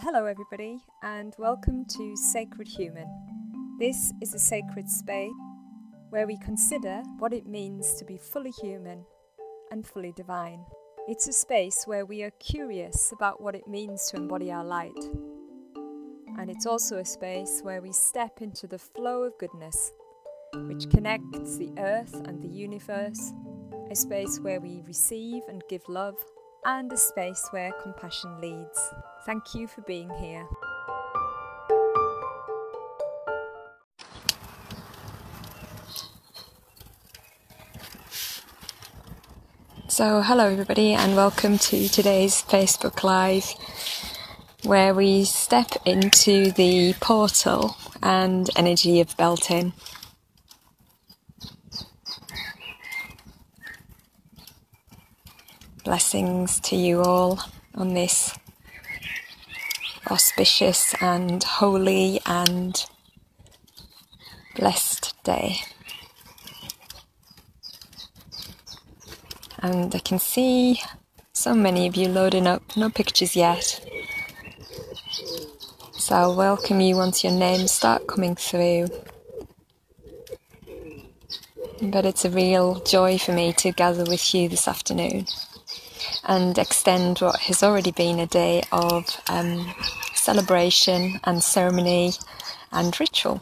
Hello, everybody, and welcome to Sacred Human. This is a sacred space where we consider what it means to be fully human and fully divine. It's a space where we are curious about what it means to embody our light. And it's also a space where we step into the flow of goodness, which connects the earth and the universe, a space where we receive and give love, and a space where compassion leads. Thank you for being here. So, hello everybody, and welcome to today's Facebook Live where we step into the portal and energy of Beltane. Blessings to you all on this auspicious and holy and blessed day. And I can see so many of you loading up, no pictures yet. So I'll welcome you once your names start coming through. But it's a real joy for me to gather with you this afternoon and extend what has already been a day of um, celebration and ceremony and ritual.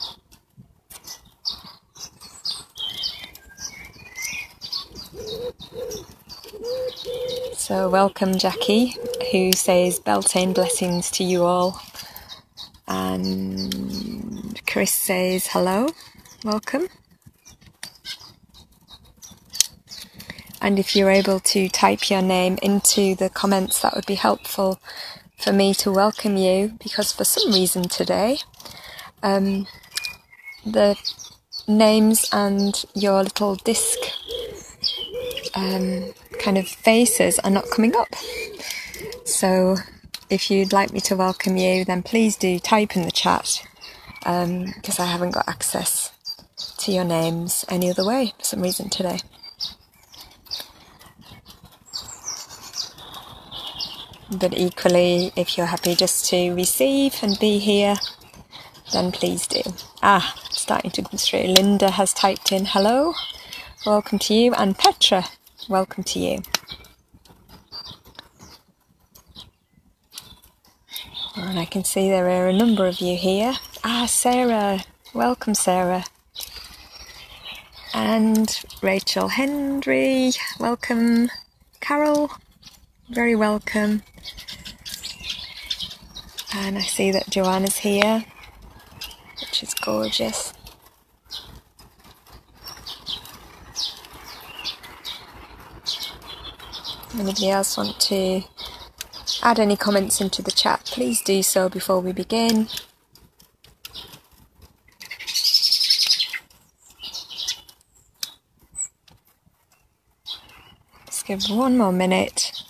So, welcome, Jackie, who says Beltane blessings to you all. And Chris says hello, welcome. And if you're able to type your name into the comments, that would be helpful for me to welcome you because for some reason today, um, the names and your little disc um, kind of faces are not coming up. So if you'd like me to welcome you, then please do type in the chat because um, I haven't got access to your names any other way for some reason today. But equally, if you're happy just to receive and be here, then please do. Ah, starting to come through. Linda has typed in hello, welcome to you, and Petra, welcome to you. And I can see there are a number of you here. Ah, Sarah, welcome, Sarah. And Rachel Hendry, welcome. Carol, very welcome. And I see that Joanna's here, which is gorgeous. Anybody else want to add any comments into the chat? Please do so before we begin. Let's give one more minute.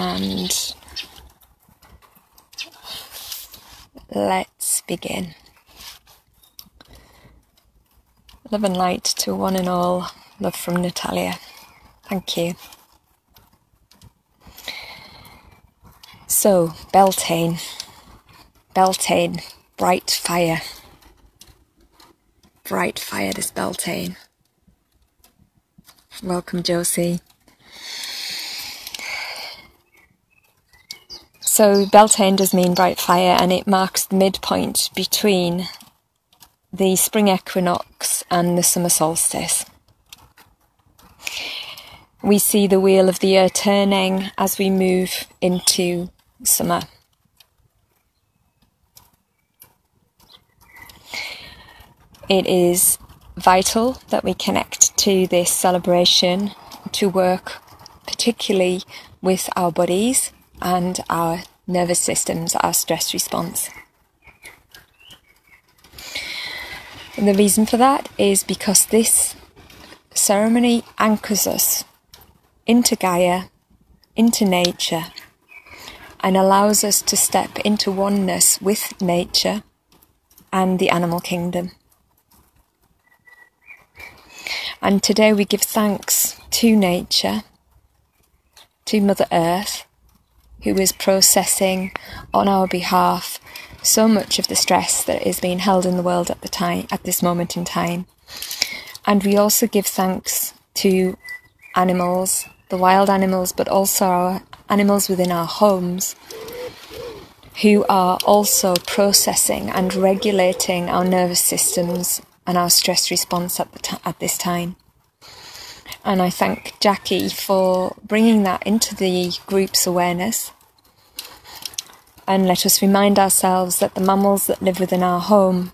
And let's begin. Love and light to one and all. Love from Natalia. Thank you. So, Beltane. Beltane. Bright fire. Bright fire, this Beltane. Welcome, Josie. So Beltane does mean bright fire and it marks the midpoint between the spring equinox and the summer solstice. We see the wheel of the year turning as we move into summer. It is vital that we connect to this celebration to work particularly with our bodies and our nervous systems, our stress response. And the reason for that is because this ceremony anchors us into Gaia, into nature, and allows us to step into oneness with nature and the animal kingdom. And today we give thanks to nature, to Mother Earth, who is processing on our behalf so much of the stress that is being held in the world at the time at this moment in time. And we also give thanks to animals, the wild animals, but also our animals within our homes who are also processing and regulating our nervous systems and our stress response at, t- at this time. And I thank Jackie for bringing that into the group's awareness. And let us remind ourselves that the mammals that live within our home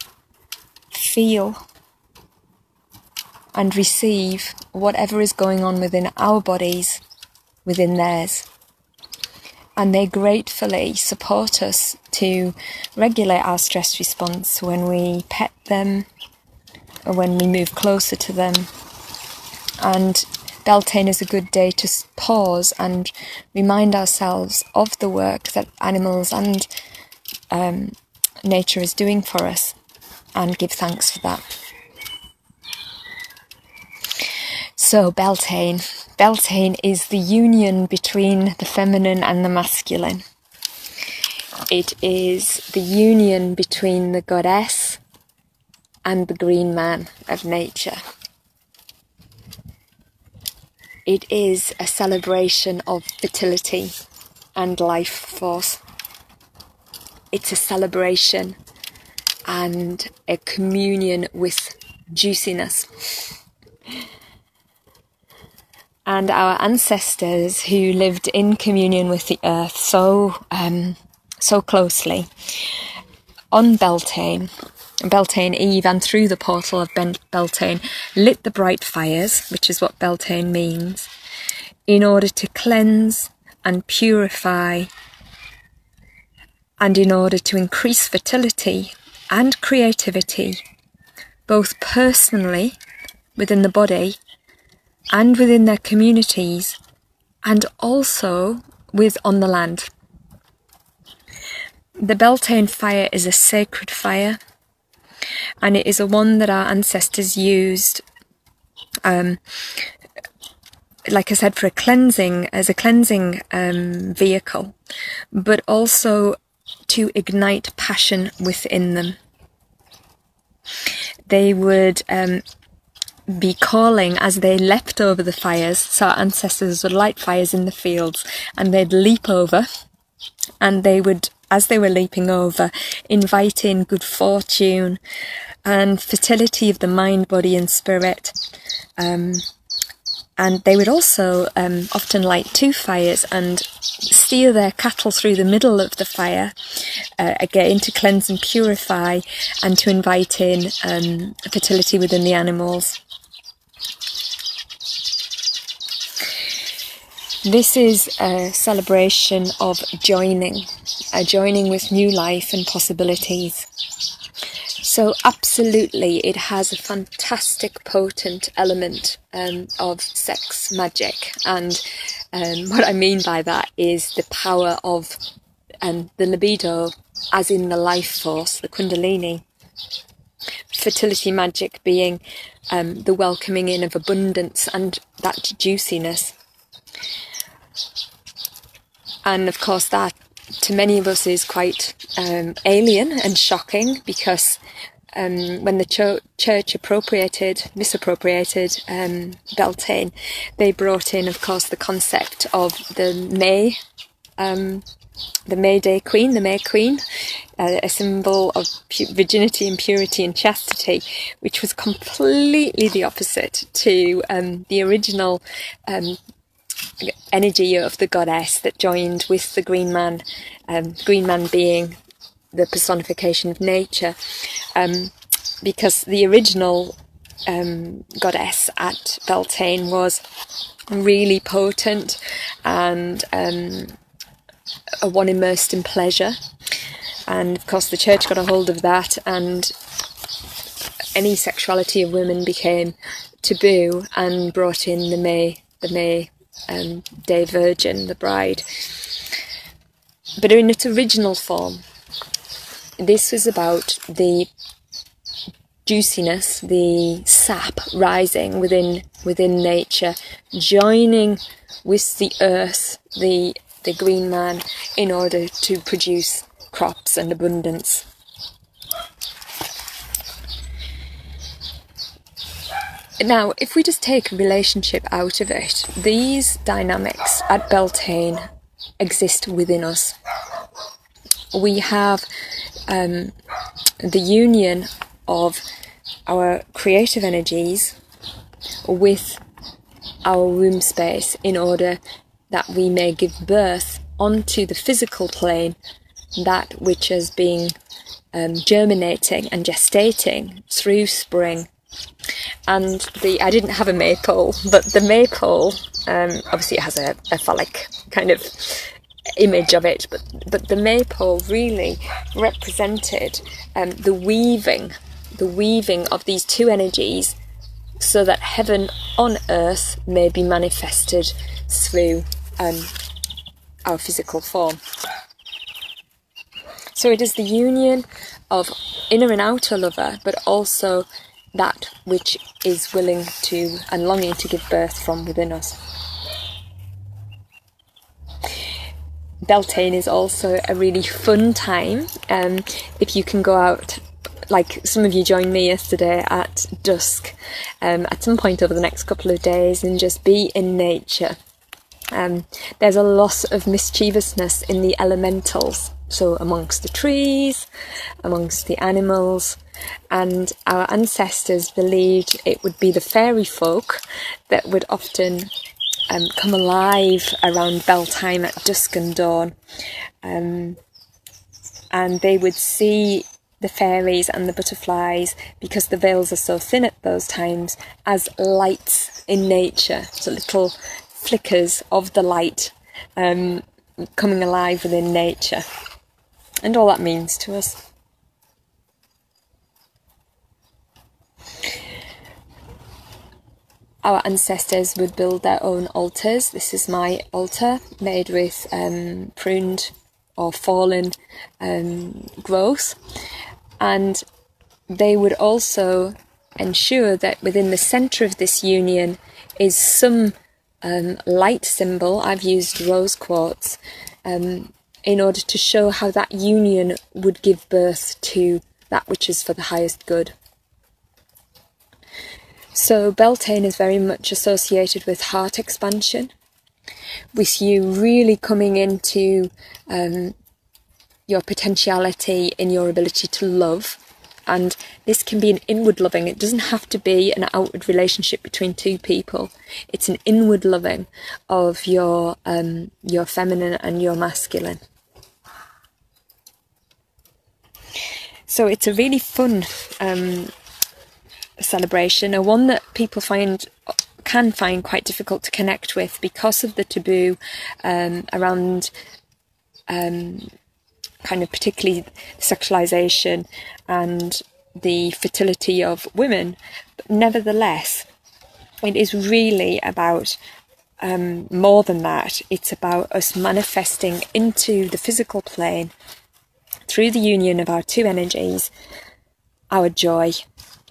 feel and receive whatever is going on within our bodies within theirs and they gratefully support us to regulate our stress response when we pet them or when we move closer to them. And Beltane is a good day to pause and remind ourselves of the work that animals and um, nature is doing for us and give thanks for that. So, Beltane. Beltane is the union between the feminine and the masculine. It is the union between the goddess and the green man of nature. It is a celebration of fertility and life force. It's a celebration and a communion with juiciness and our ancestors who lived in communion with the earth so um, so closely on Beltane, Beltane Eve, and through the portal of ben- Beltane, lit the bright fires, which is what Beltane means, in order to cleanse and purify, and in order to increase fertility and creativity, both personally within the body and within their communities and also with on the land. The Beltane fire is a sacred fire and it is a one that our ancestors used um, like I said, for a cleansing, as a cleansing um, vehicle, but also to ignite passion within them. They would um, be calling as they leapt over the fires. So our ancestors would light fires in the fields and they'd leap over and they would, as they were leaping over, inviting good fortune and fertility of the mind, body, and spirit. Um, and they would also um, often light two fires and steer their cattle through the middle of the fire, uh, again to cleanse and purify, and to invite in um, fertility within the animals. This is a celebration of joining, a joining with new life and possibilities. So, absolutely, it has a fantastic, potent element um, of sex magic. And um, what I mean by that is the power of um, the libido, as in the life force, the Kundalini. Fertility magic being um, the welcoming in of abundance and that juiciness. And of course, that to many of us is quite um, alien and shocking because um, when the cho- church appropriated, misappropriated um, Beltane, they brought in, of course, the concept of the May, um, the May Day Queen, the May Queen, uh, a symbol of pu- virginity and purity and chastity, which was completely the opposite to um, the original um, energy of the goddess that joined with the green man, um, green man being the personification of nature, um, because the original um, goddess at Beltane was really potent and um, a one immersed in pleasure. And of course, the church got a hold of that, and any sexuality of women became taboo and brought in the May, the May um, Day Virgin, the bride. But in its original form, this was about the juiciness, the sap rising within within nature, joining with the earth, the the green man, in order to produce crops and abundance. Now, if we just take relationship out of it, these dynamics at Beltane exist within us. We have um, the union of our creative energies with our womb space in order that we may give birth onto the physical plane that which has been um, germinating and gestating through spring and the I didn't have a maypole, but the maypole um, obviously it has a, a phallic kind of image of it, but but the maypole really represented um, the weaving, the weaving of these two energies, so that heaven on earth may be manifested through um, our physical form. So it is the union of inner and outer lover, but also that which is willing to and longing to give birth from within us. Beltane is also a really fun time. Um, if you can go out, like some of you joined me yesterday at dusk, um, at some point over the next couple of days, and just be in nature. Um, there's a lot of mischievousness in the elementals, so amongst the trees, amongst the animals, and our ancestors believed it would be the fairy folk that would often um, come alive around Beltane at dusk and dawn. Um, and they would see the fairies and the butterflies because the veils are so thin at those times as lights in nature, so little flickers of the light um, coming alive within nature, and all that means to us. Our ancestors would build their own altars. This is my altar made with um, pruned or fallen um, growth, and they would also ensure that within the centre of this union is some um, light symbol. I've used rose quartz um, in order to show how that union would give birth to that which is for the highest good. So Beltane is very much associated with heart expansion, with you really coming into um, your potentiality in your ability to love. And this can be an inward loving. It doesn't have to be an outward relationship between two people. It's an inward loving of your um, your feminine and your masculine. So it's a really fun um, celebration, a one that people find can find quite difficult to connect with because of the taboo um, around um, kind of particularly sexualization and the fertility of women. But nevertheless, it is really about um, more than that. It's about us manifesting into the physical plane through the union of our two energies, our joy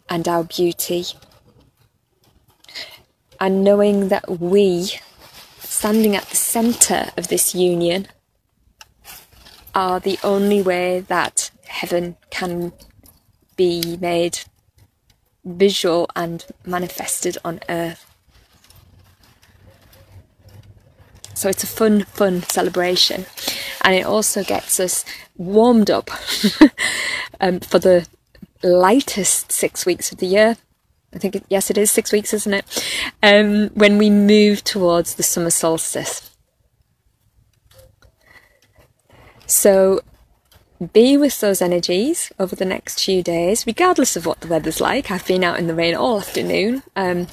and our beauty. And knowing that we, standing at the centre of this union, are the only way that heaven can be made visual and manifested on earth. So it's a fun, fun celebration, and it also gets us warmed up um, for the lightest six weeks of the year. I think, it, yes, it is six weeks, isn't it? Um, when we move towards the summer solstice. So be with those energies over the next few days, regardless of what the weather's like. I've been out in the rain all afternoon, um,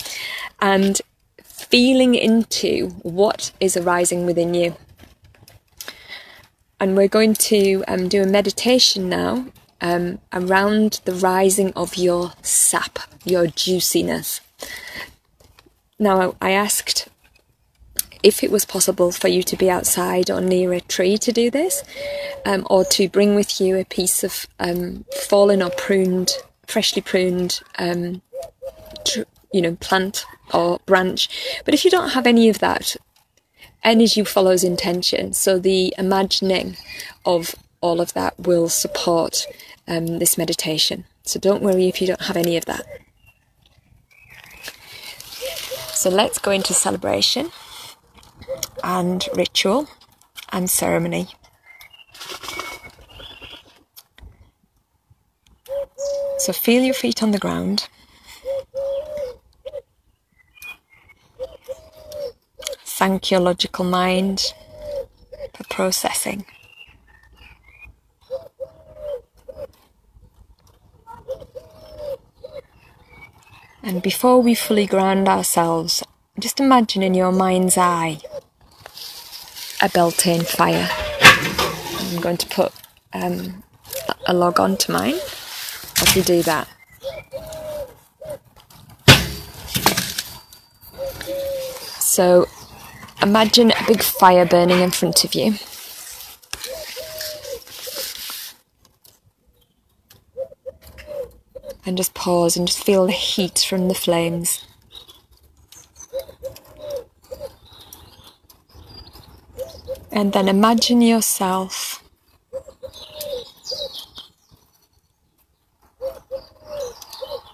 and feeling into what is arising within you. And we're going to um, do a meditation now um, around the rising of your sap, your juiciness. Now, I asked if it was possible for you to be outside or near a tree to do this, um, or to bring with you a piece of um, fallen or pruned freshly pruned, um, tr- you know, plant or branch. But if you don't have any of that, energy follows intention. So the imagining of all of that will support um, this meditation. So don't worry if you don't have any of that. So let's go into celebration and ritual and ceremony. So feel your feet on the ground. Thank your logical mind for processing. And before we fully ground ourselves, just imagine in your mind's eye a Beltane fire. I'm going to put um, a log onto mine as we do that. So imagine a big fire burning in front of you. And just pause and just feel the heat from the flames. And then imagine yourself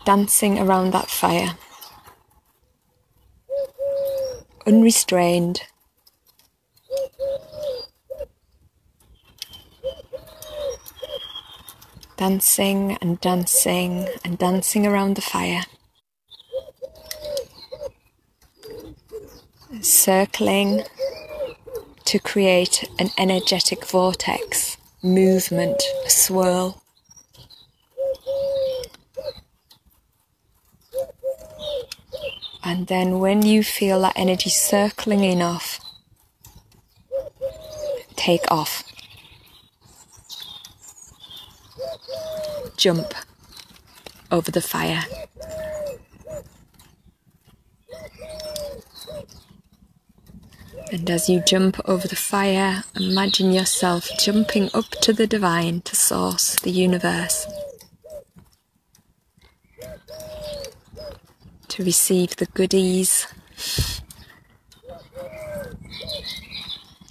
dancing around that fire, unrestrained. Dancing and dancing and dancing around the fire, circling to create an energetic vortex, movement, a swirl. And then when you feel that energy circling enough, take off. Jump over the fire. And as you jump over the fire, imagine yourself jumping up to the divine, to source, the universe, to receive the goodies,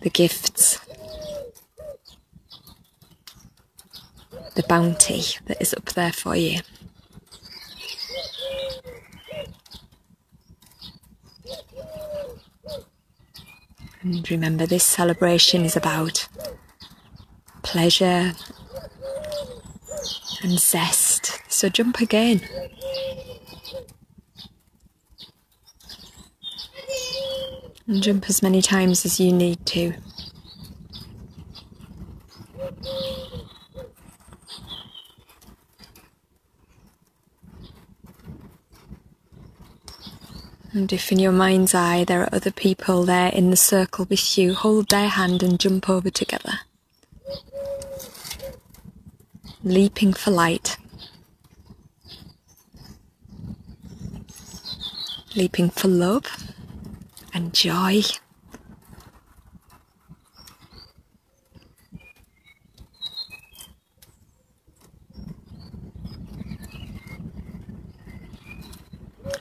the gifts, the bounty that is up there for you. And remember, this celebration is about pleasure and zest. So jump again. And jump as many times as you need to. And if in your mind's eye there are other people there in the circle with you, hold their hand and jump over together. Leaping for light. Leaping for love and joy.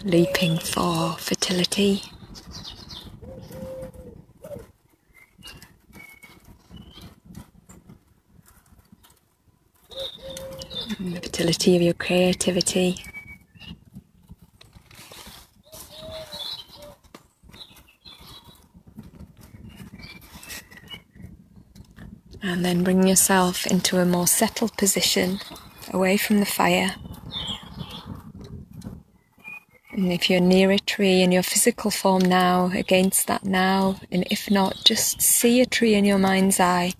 Leaping for fertility. Mm, the fertility of your creativity. And then bring yourself into a more settled position away from the fire. And if you're near a tree in your physical form now, against that now, and if not, just see a tree in your mind's eye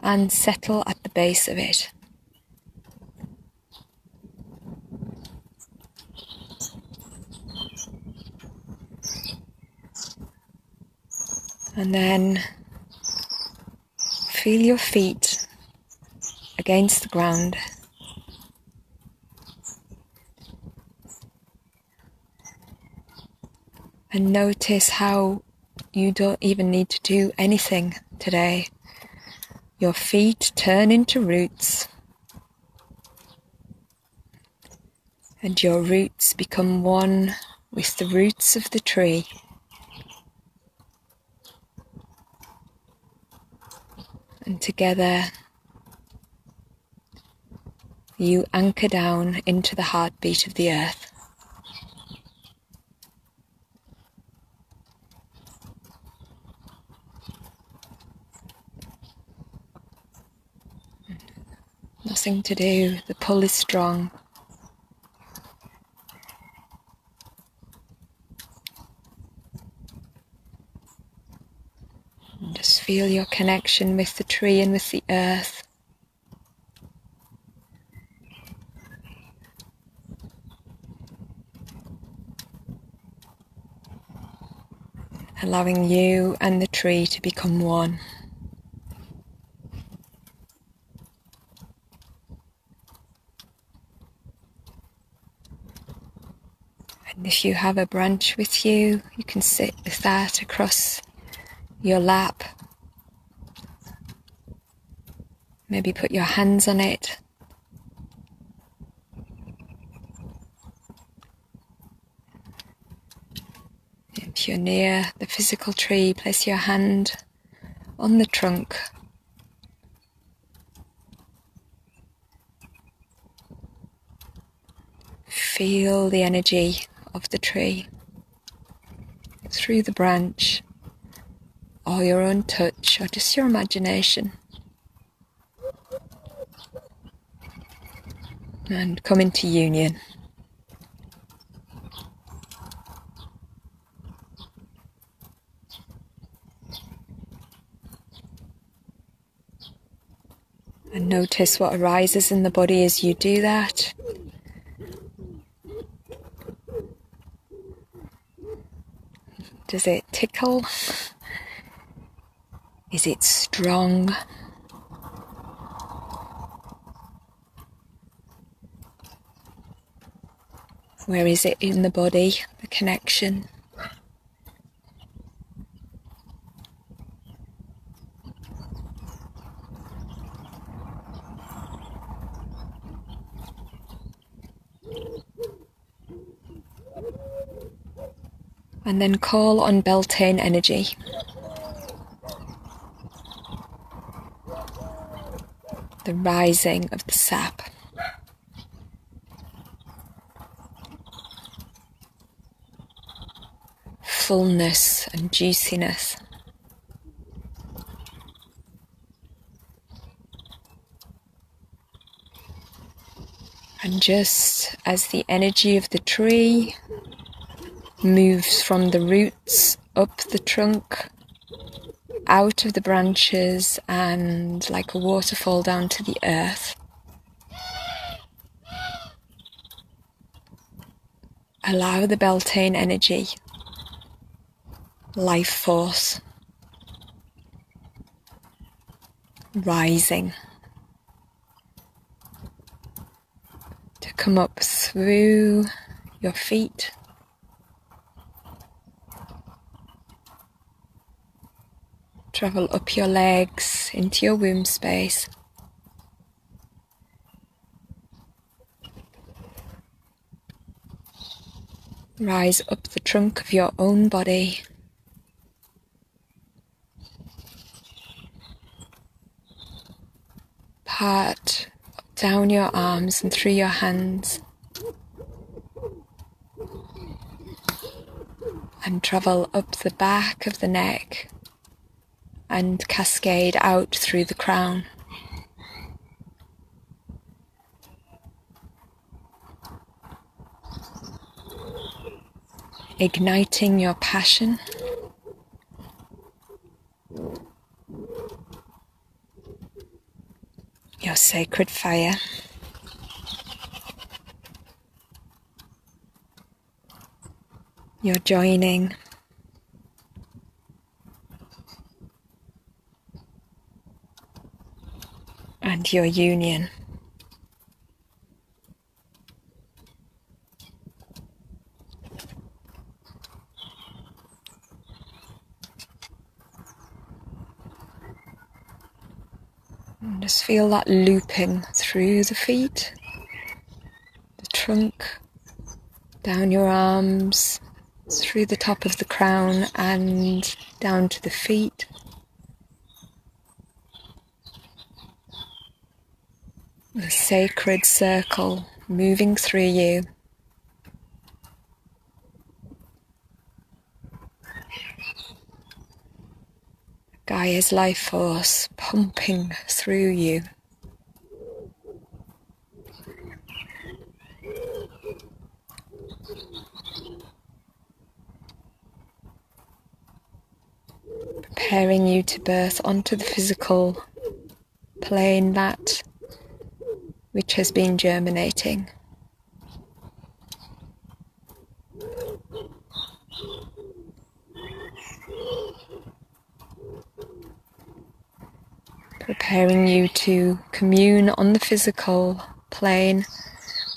and settle at the base of it. And then feel your feet against the ground. And notice how you don't even need to do anything today. Your feet turn into roots. and your roots become one with the roots of the tree. And together you anchor down into the heartbeat of the earth. Nothing to do, the pull is strong. Just feel your connection with the tree and with the earth. Allowing you and the tree to become one. If you have a branch with you, you can sit with that across your lap. Maybe put your hands on it. If you're near the physical tree, place your hand on the trunk. Feel the energy of the tree through the branch or your own touch or just your imagination. And come into union. And notice what arises in the body as you do that. Does it tickle? Is it strong? Where is it in the body, the connection? And then call on Beltane energy. the rising of the sap. Fullness and juiciness. And just as the energy of the tree moves from the roots up the trunk out of the branches and like a waterfall down to the earth. Allow the Beltane energy, life force, rising. To come up through your feet Travel up your legs into your womb space. Rise up the trunk of your own body. Part down your arms and through your hands. And travel up the back of the neck and cascade out through the crown. Igniting your passion. Your sacred fire. You're joining your union. And just feel that looping through the feet, the trunk, down your arms, through the top of the crown, and down to the feet. A sacred circle moving through you. Gaia's life force pumping through you. Preparing you to birth onto the physical plane that which has been germinating. preparing you to commune on the physical plane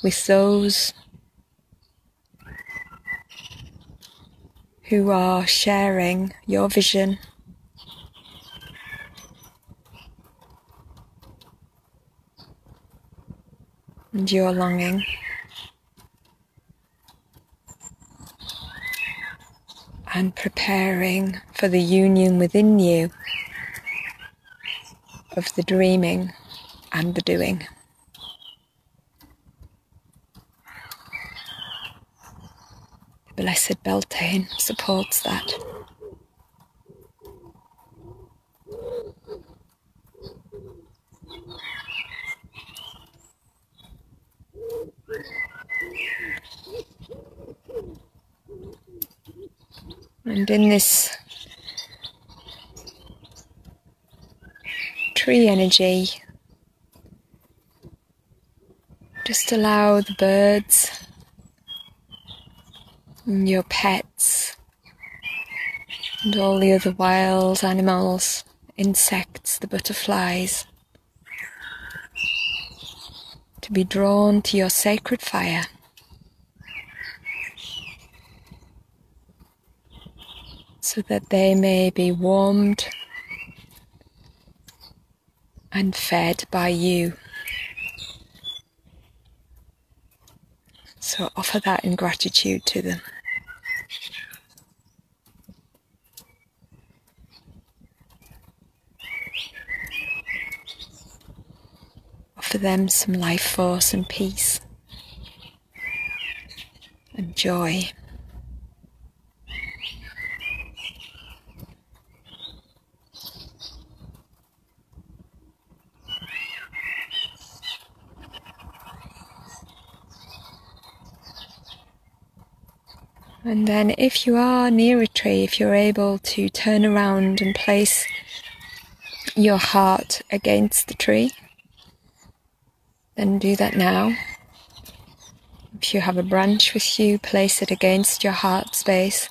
with those who are sharing your vision. Your longing. And preparing for the union within you of the dreaming and the doing. Blessed Beltane supports that. In this tree energy. Just allow the birds and your pets and all the other wild animals, insects, the butterflies, to be drawn to your sacred fire. So that they may be warmed and fed by you. So offer that in gratitude to them. Offer them some life force and peace and joy. And then, if you are near a tree, if you're able to turn around and place your heart against the tree, then do that now. If you have a branch with you, place it against your heart space.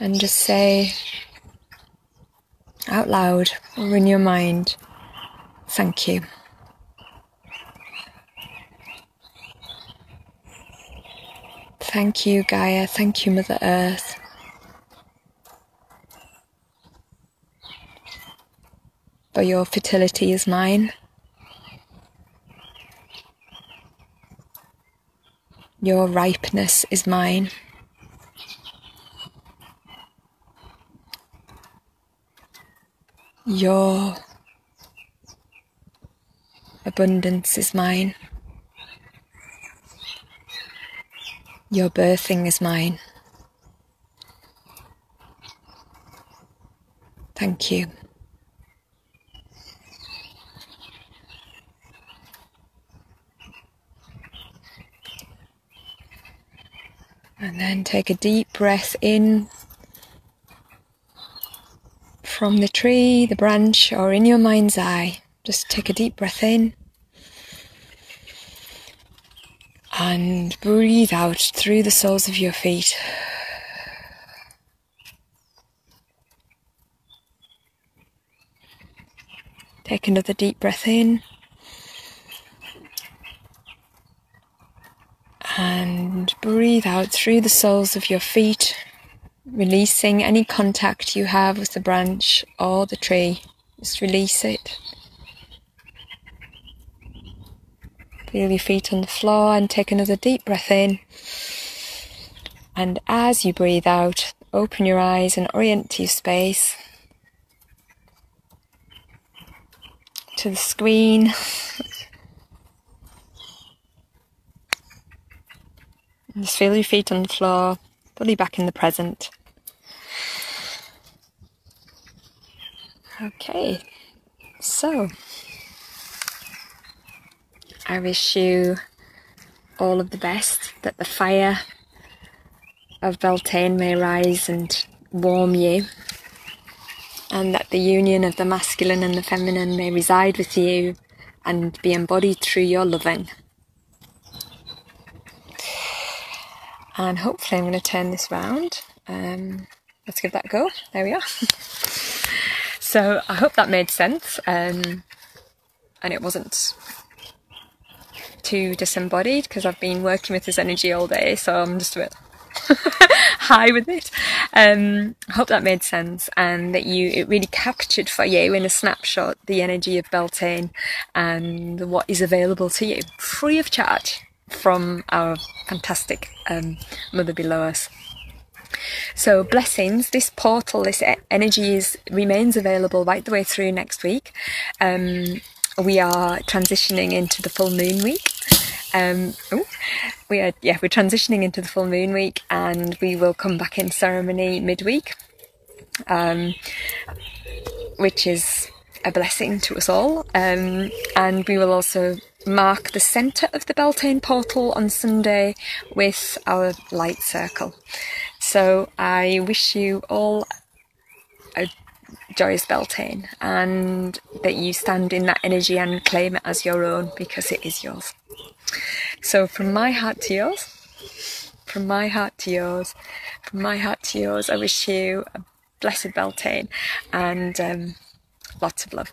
And just say out loud or in your mind, thank you. Thank you, Gaia. Thank you, Mother Earth. For your fertility is mine. Your ripeness is mine. Your abundance is mine. Your birthing is mine. Thank you. And then take a deep breath in from the tree, the branch, or in your mind's eye. Just take a deep breath in. And breathe out through the soles of your feet. Take another deep breath in. And breathe out through the soles of your feet, releasing any contact you have with the branch or the tree. Just release it. Feel your feet on the floor and take another deep breath in. And as you breathe out, open your eyes and orient to your space. To the screen. Just feel your feet on the floor, fully back in the present. Okay, so I wish you all of the best, that the fire of Beltane may rise and warm you, and that the union of the masculine and the feminine may reside with you and be embodied through your loving. And hopefully, I'm going to turn this round. Um, let's give that a go. There we are. So I hope that made sense um, and it wasn't too disembodied because I've been working with this energy all day, so I'm just a bit high with it. Um, I hope that made sense and that you it really captured for you in a snapshot the energy of Beltane and what is available to you free of charge from our fantastic um, mother below us. So blessings, this portal, this energy is, remains available right the way through next week. Um, we are transitioning into the full moon week. Um, ooh, we are yeah we're transitioning into the full moon week, and we will come back in ceremony midweek, um, which is a blessing to us all. Um, and we will also mark the centre of the Beltane portal on Sunday with our light circle. So I wish you all a joyous Beltane and that you stand in that energy and claim it as your own because it is yours. So from my heart to yours, from my heart to yours, from my heart to yours, I wish you a blessed Beltane and um, lots of love.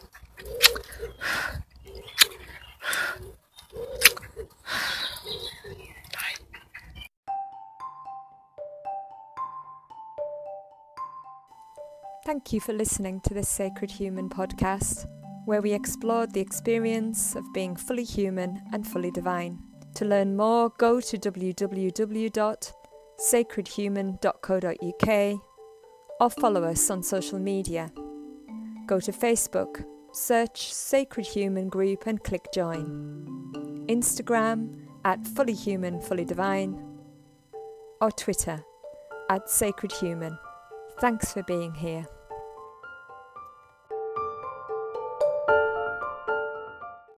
Thank you for listening to this Sacred Human podcast, where we explored the experience of being fully human and fully divine. To learn more, go to www.sacredhuman.co.uk or follow us on social media. Go to Facebook, search Sacred Human Group and click join. Instagram at Fully Human, Fully Divine, or Twitter at Sacred Human. Thanks for being here.